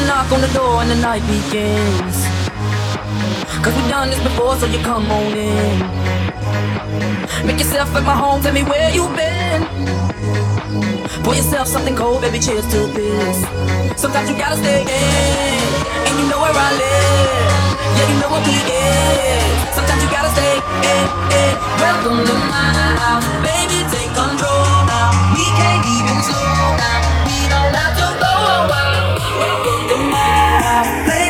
a knock on the door and the night begins. Cause we've done this before, so you come on in. Make yourself at my home, tell me where you've been. Pour yourself something cold, baby, cheers to this. Sometimes you gotta stay in, and you know where I live. Yeah, you know what we is. Sometimes you gotta stay in, in. Welcome to my house, baby, take control now. We can't even slow down, we don't have to go away the place.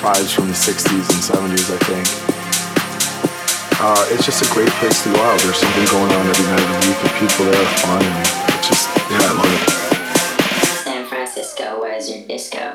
Vibes from the 60s and 70s, I think. Uh, it's just a great place to go out. There's something going on every night of the week. The people there are fun, and it's just, yeah, I love it. San Francisco, where's your disco?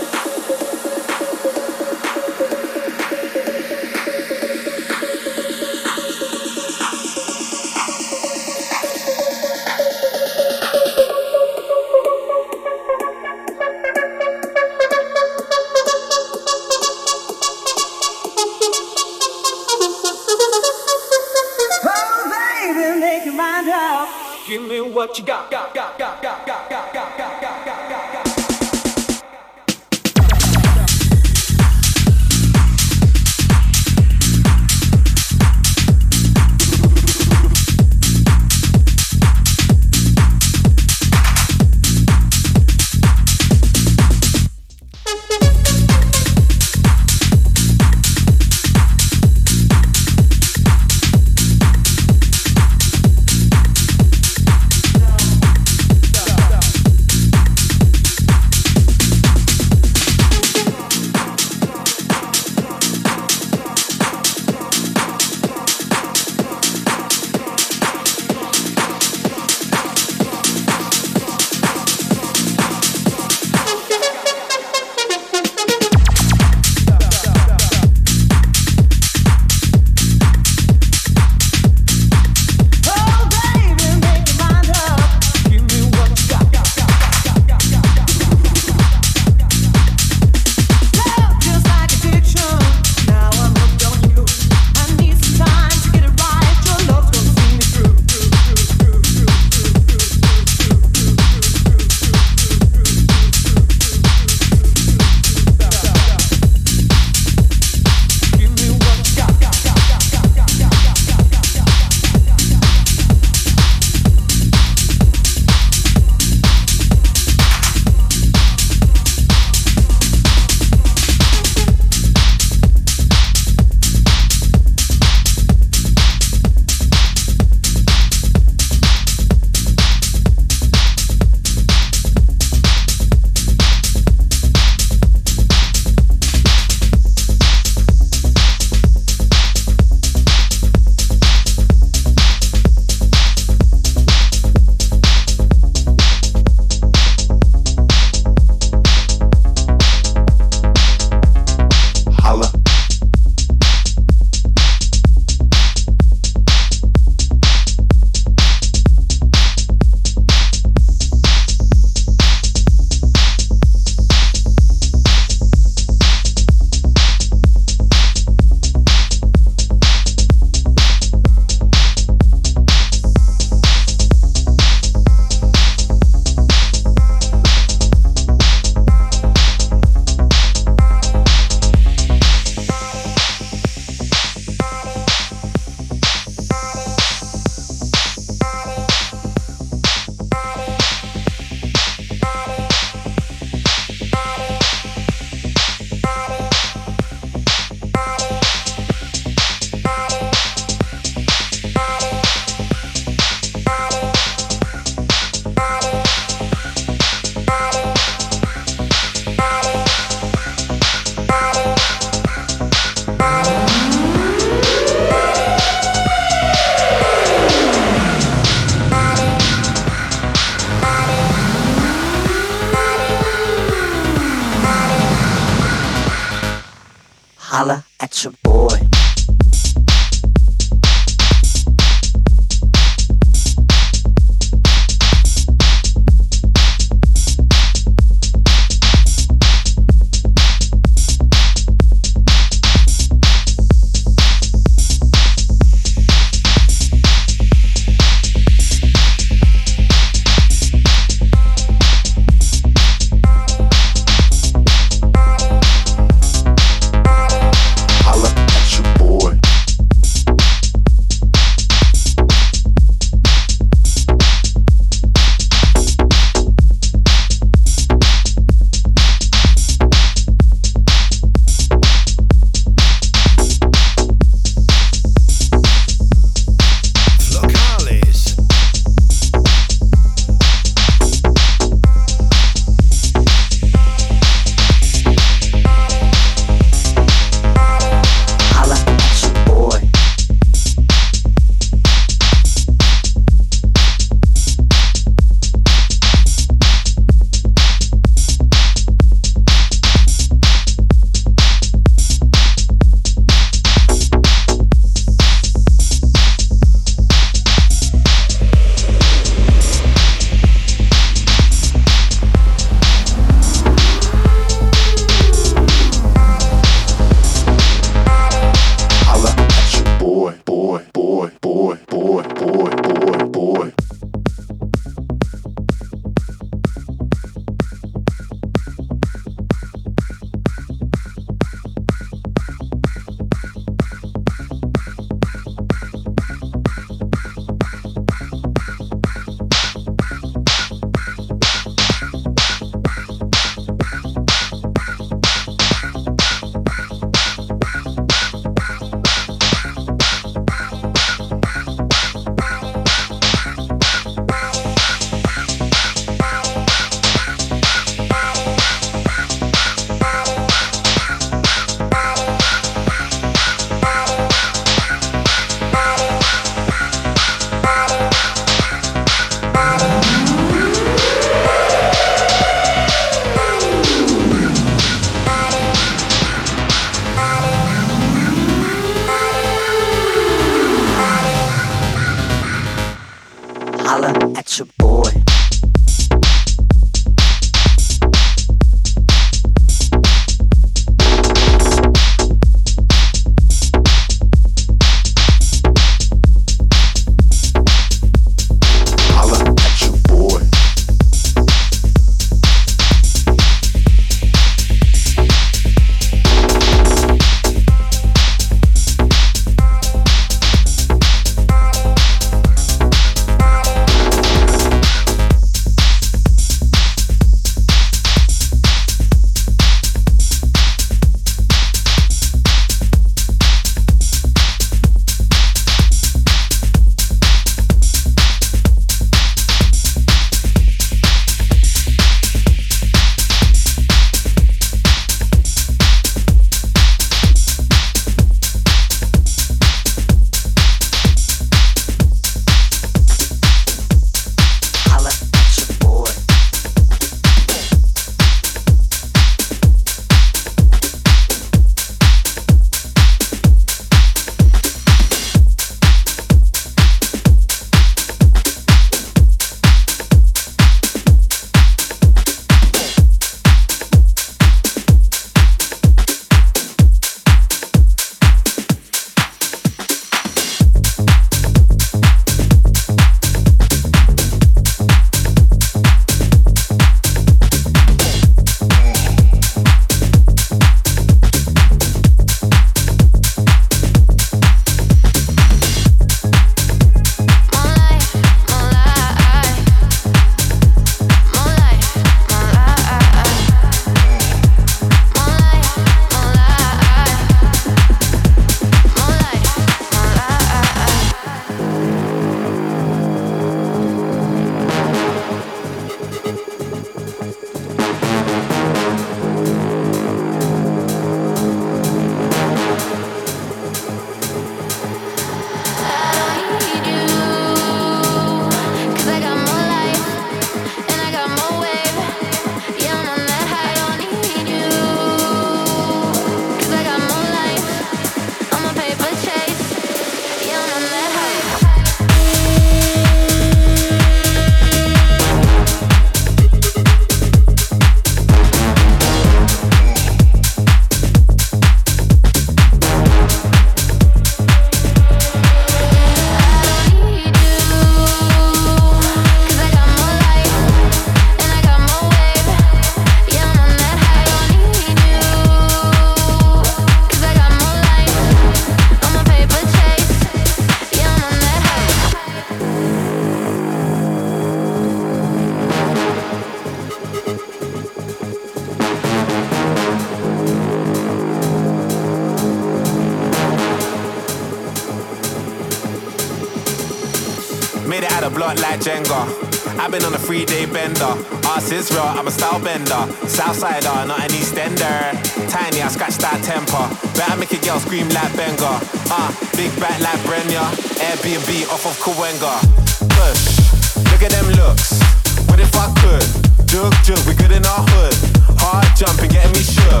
Ass is real, I'm a style bender. Southsider, not an Eastender. Tiny, I scratch that temper. Better make a girl scream like Benga. Ah, uh, big back like Brenya. Airbnb off of Kawenga. Push, look at them looks. What if I could? Jug, jug, we good in our hood. Hard jumping, getting me shook.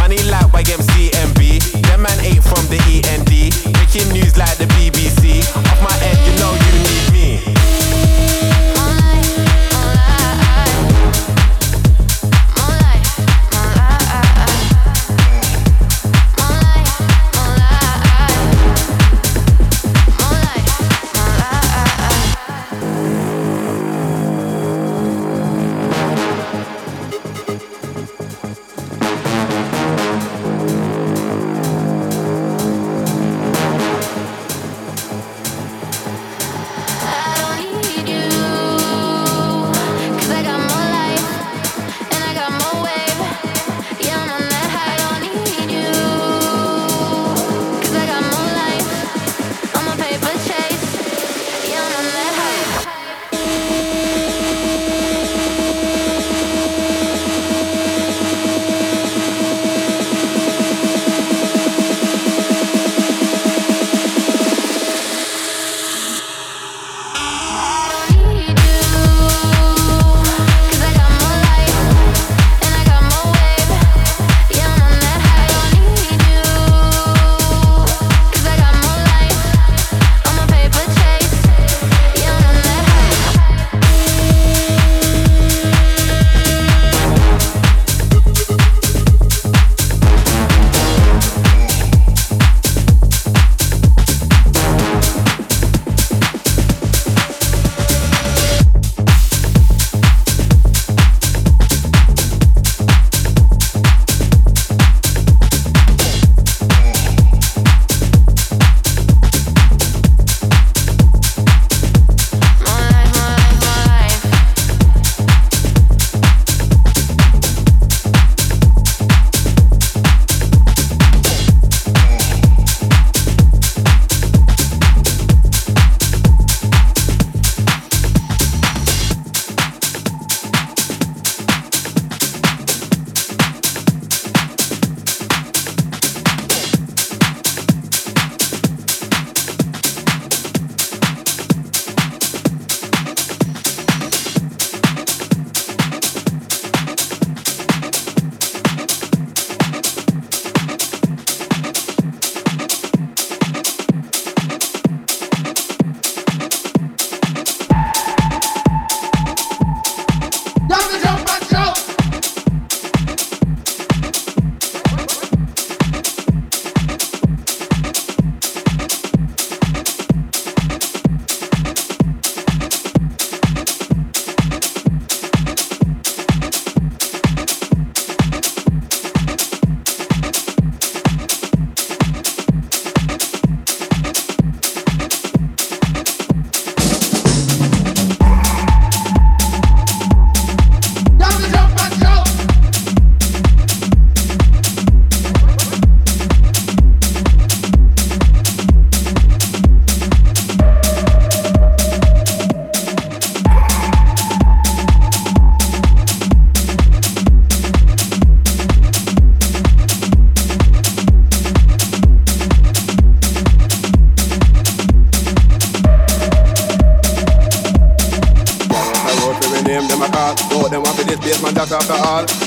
Money like YMCMB. Them man ate from the END. Making news like the BBC. Off my head, you know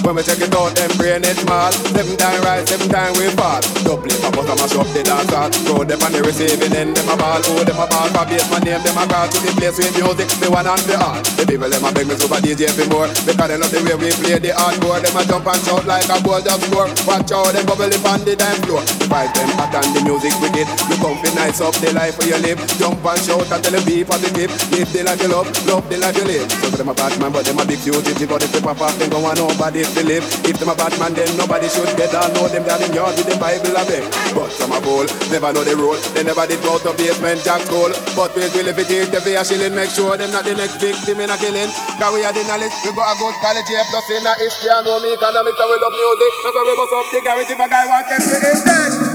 When we check it out, them brain it small. Seven time rise, seven time we fall. Double it, pop up, mash up the dance hall. Throw them on the receiving end, them a ball. Oh, them a ball for bass, my name, them a call to the place with music. The one and the all. The people them a beg me super DJ for more. Because they love the way we play the hardcore. Them a jump and shout like a ball just score. Watch out, them bubble up on the dance floor. The vibe them hot and the music wicked. You come fi nice up the life where you live. Jump and shout and tell the beat positive. Live the life you love, love the life you live. So them a bad man, but them a big fugitive. But if they pop off, then go on nobody to live. If them a bad man, then nobody should get on. Know them down in yard with the Bible a beg. But some a fool, never know the rule. They never did go to basement jack school. But we will if it is the way a shilling, make sure them not the next victim in a killing. Cause we are the knowledge, we got a good college, yeah, plus in a history, and know me economics, and we love music. That's why we bust up the garage if a guy want them to is dead.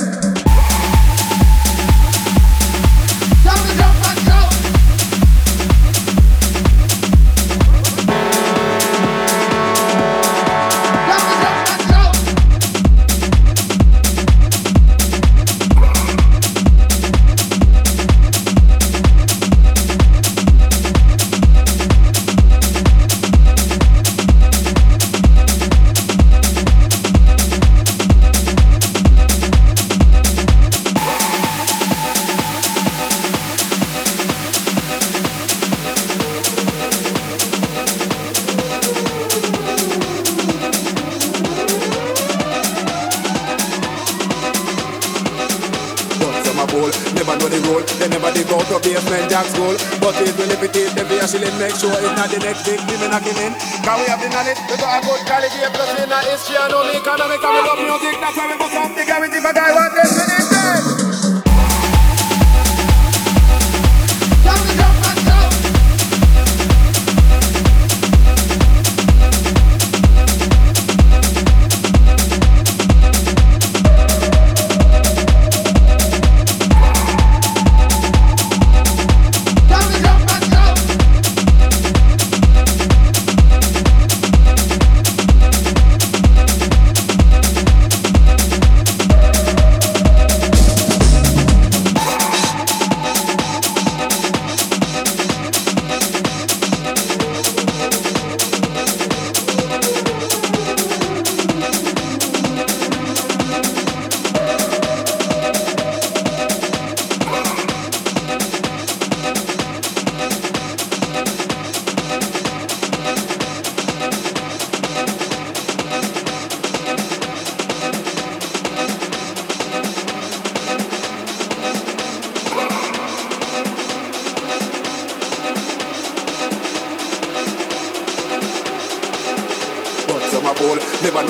Big women knocking in. Cause we have the knowledge, we got a good quality, a plus in our history, and only economic, and we love music, that's why we put up the guarantee for guy want this, it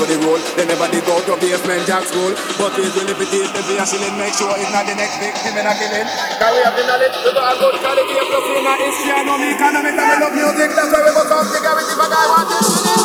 the rule. They never did go to basement jack school. But it's will if it is the beer shilling, make sure it's not the next victim in a killing. Cause we have the knowledge, we got a good quality, a plus in our history, and no economic, and we love music. That's why we must have the guarantee for guy want this,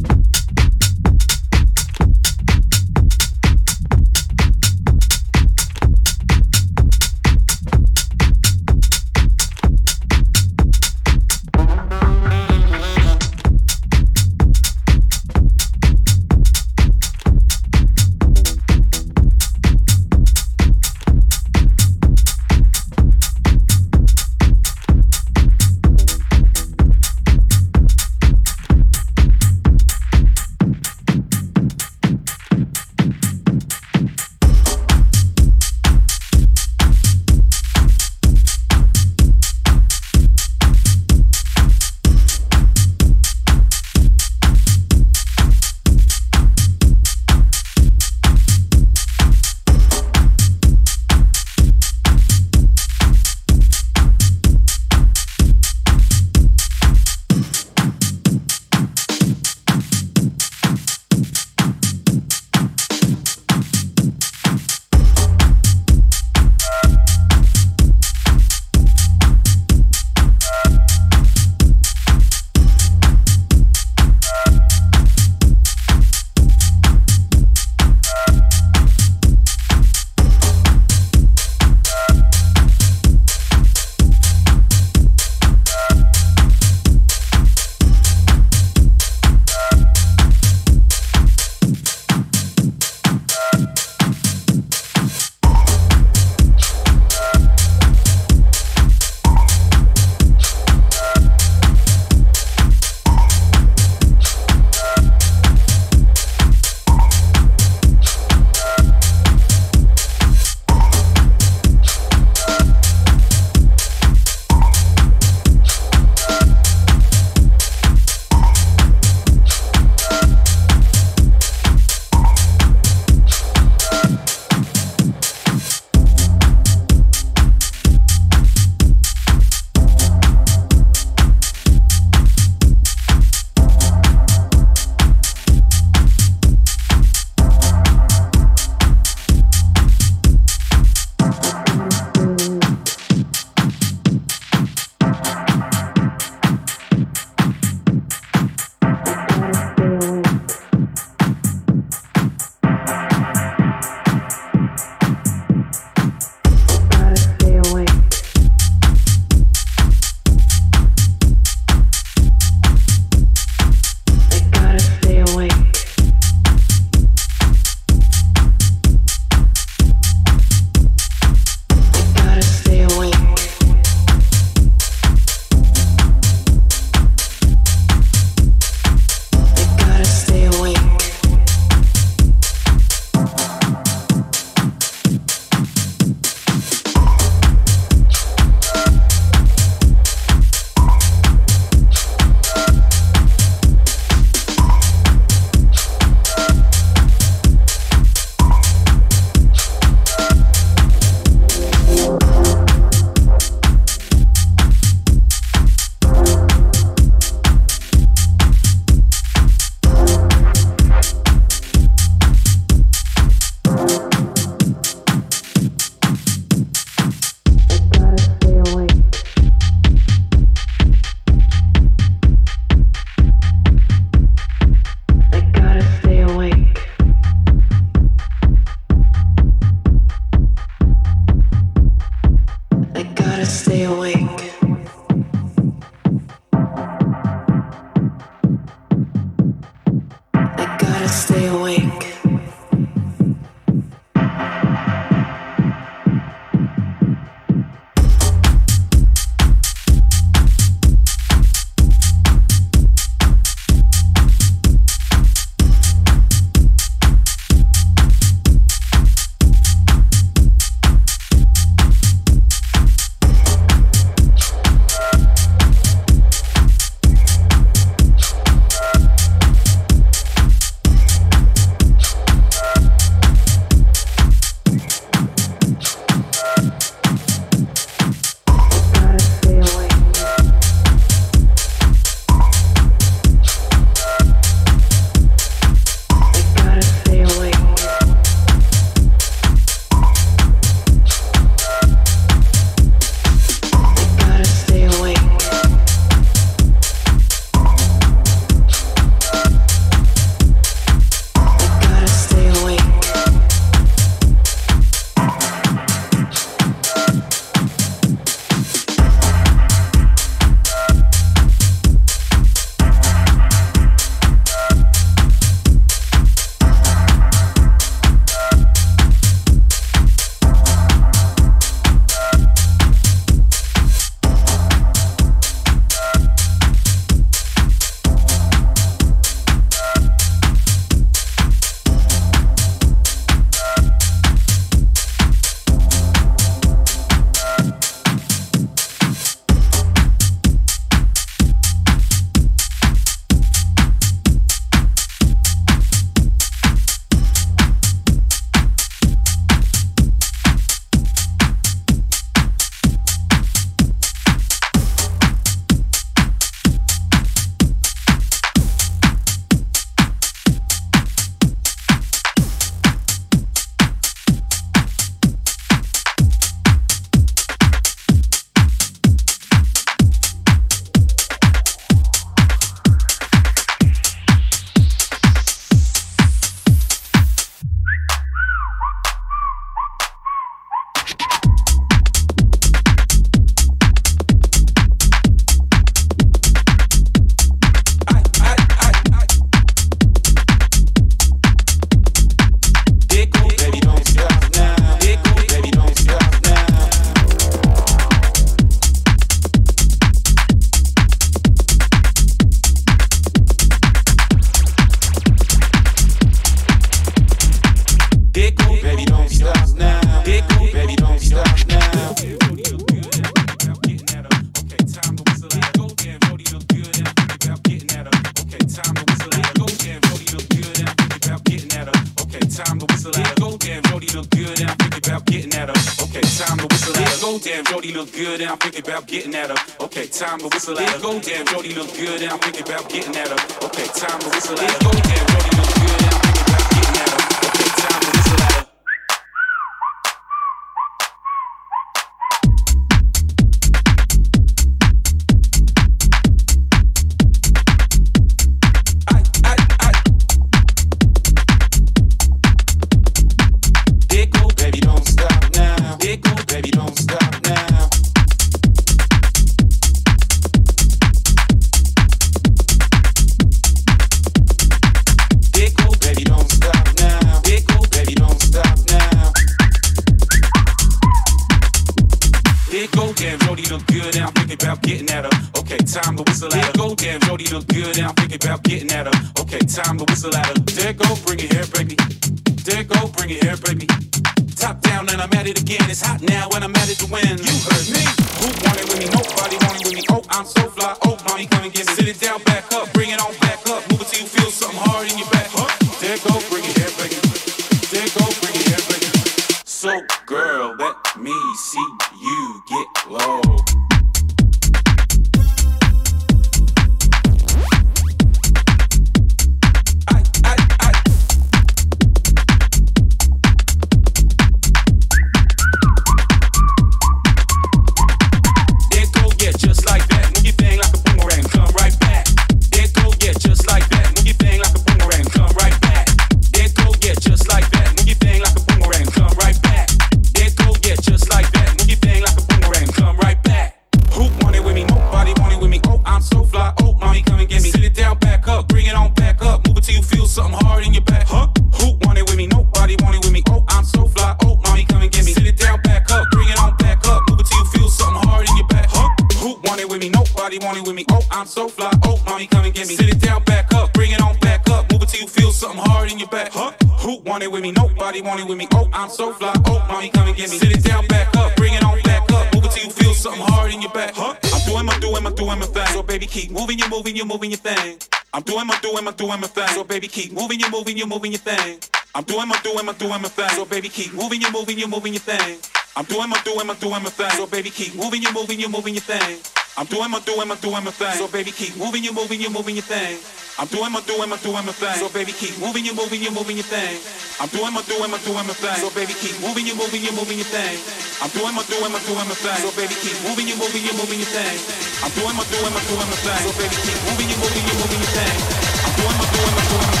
so fly. Oh, mommy, come and get me. Sit it down, back up, bring it on back up. Move it till you feel something hard in your back. Huh? Who wanted with me? Nobody wanted with me. Oh, I'm so fly. Oh, mommy, come and get me. Sit it down, back up, bring it on back up. Move it till you feel something hard in your back. Huh? I'm doing my, doing my, doing my thing. So baby, keep moving, you moving, you moving your thing. I'm doing my, doing my, doing my thing. So baby, keep moving, you moving, you moving your thing. I'm doing my, doing my, doing my thing. So baby, keep moving, you moving, you moving your thing. I'm doing my, doing my, doing my thing. So baby, keep moving, you moving, you moving your thing. I'm doing my, doing my, doing my thing. So baby, keep moving, you moving, you moving your thing. I'm doing my, doing my, doing my thing. So baby, keep moving, you moving, you moving your thing. I'm doing my, doing my, doing my thing. So baby, keep moving, you moving, you moving your thing. I'm doing my, doing my, doing my thing. So baby, keep moving, you moving, you moving your thing. I'm doing my, doing my, doing my thing. So baby, keep moving, you moving, you moving your thing. I'm doing my, doing my, doing my thing.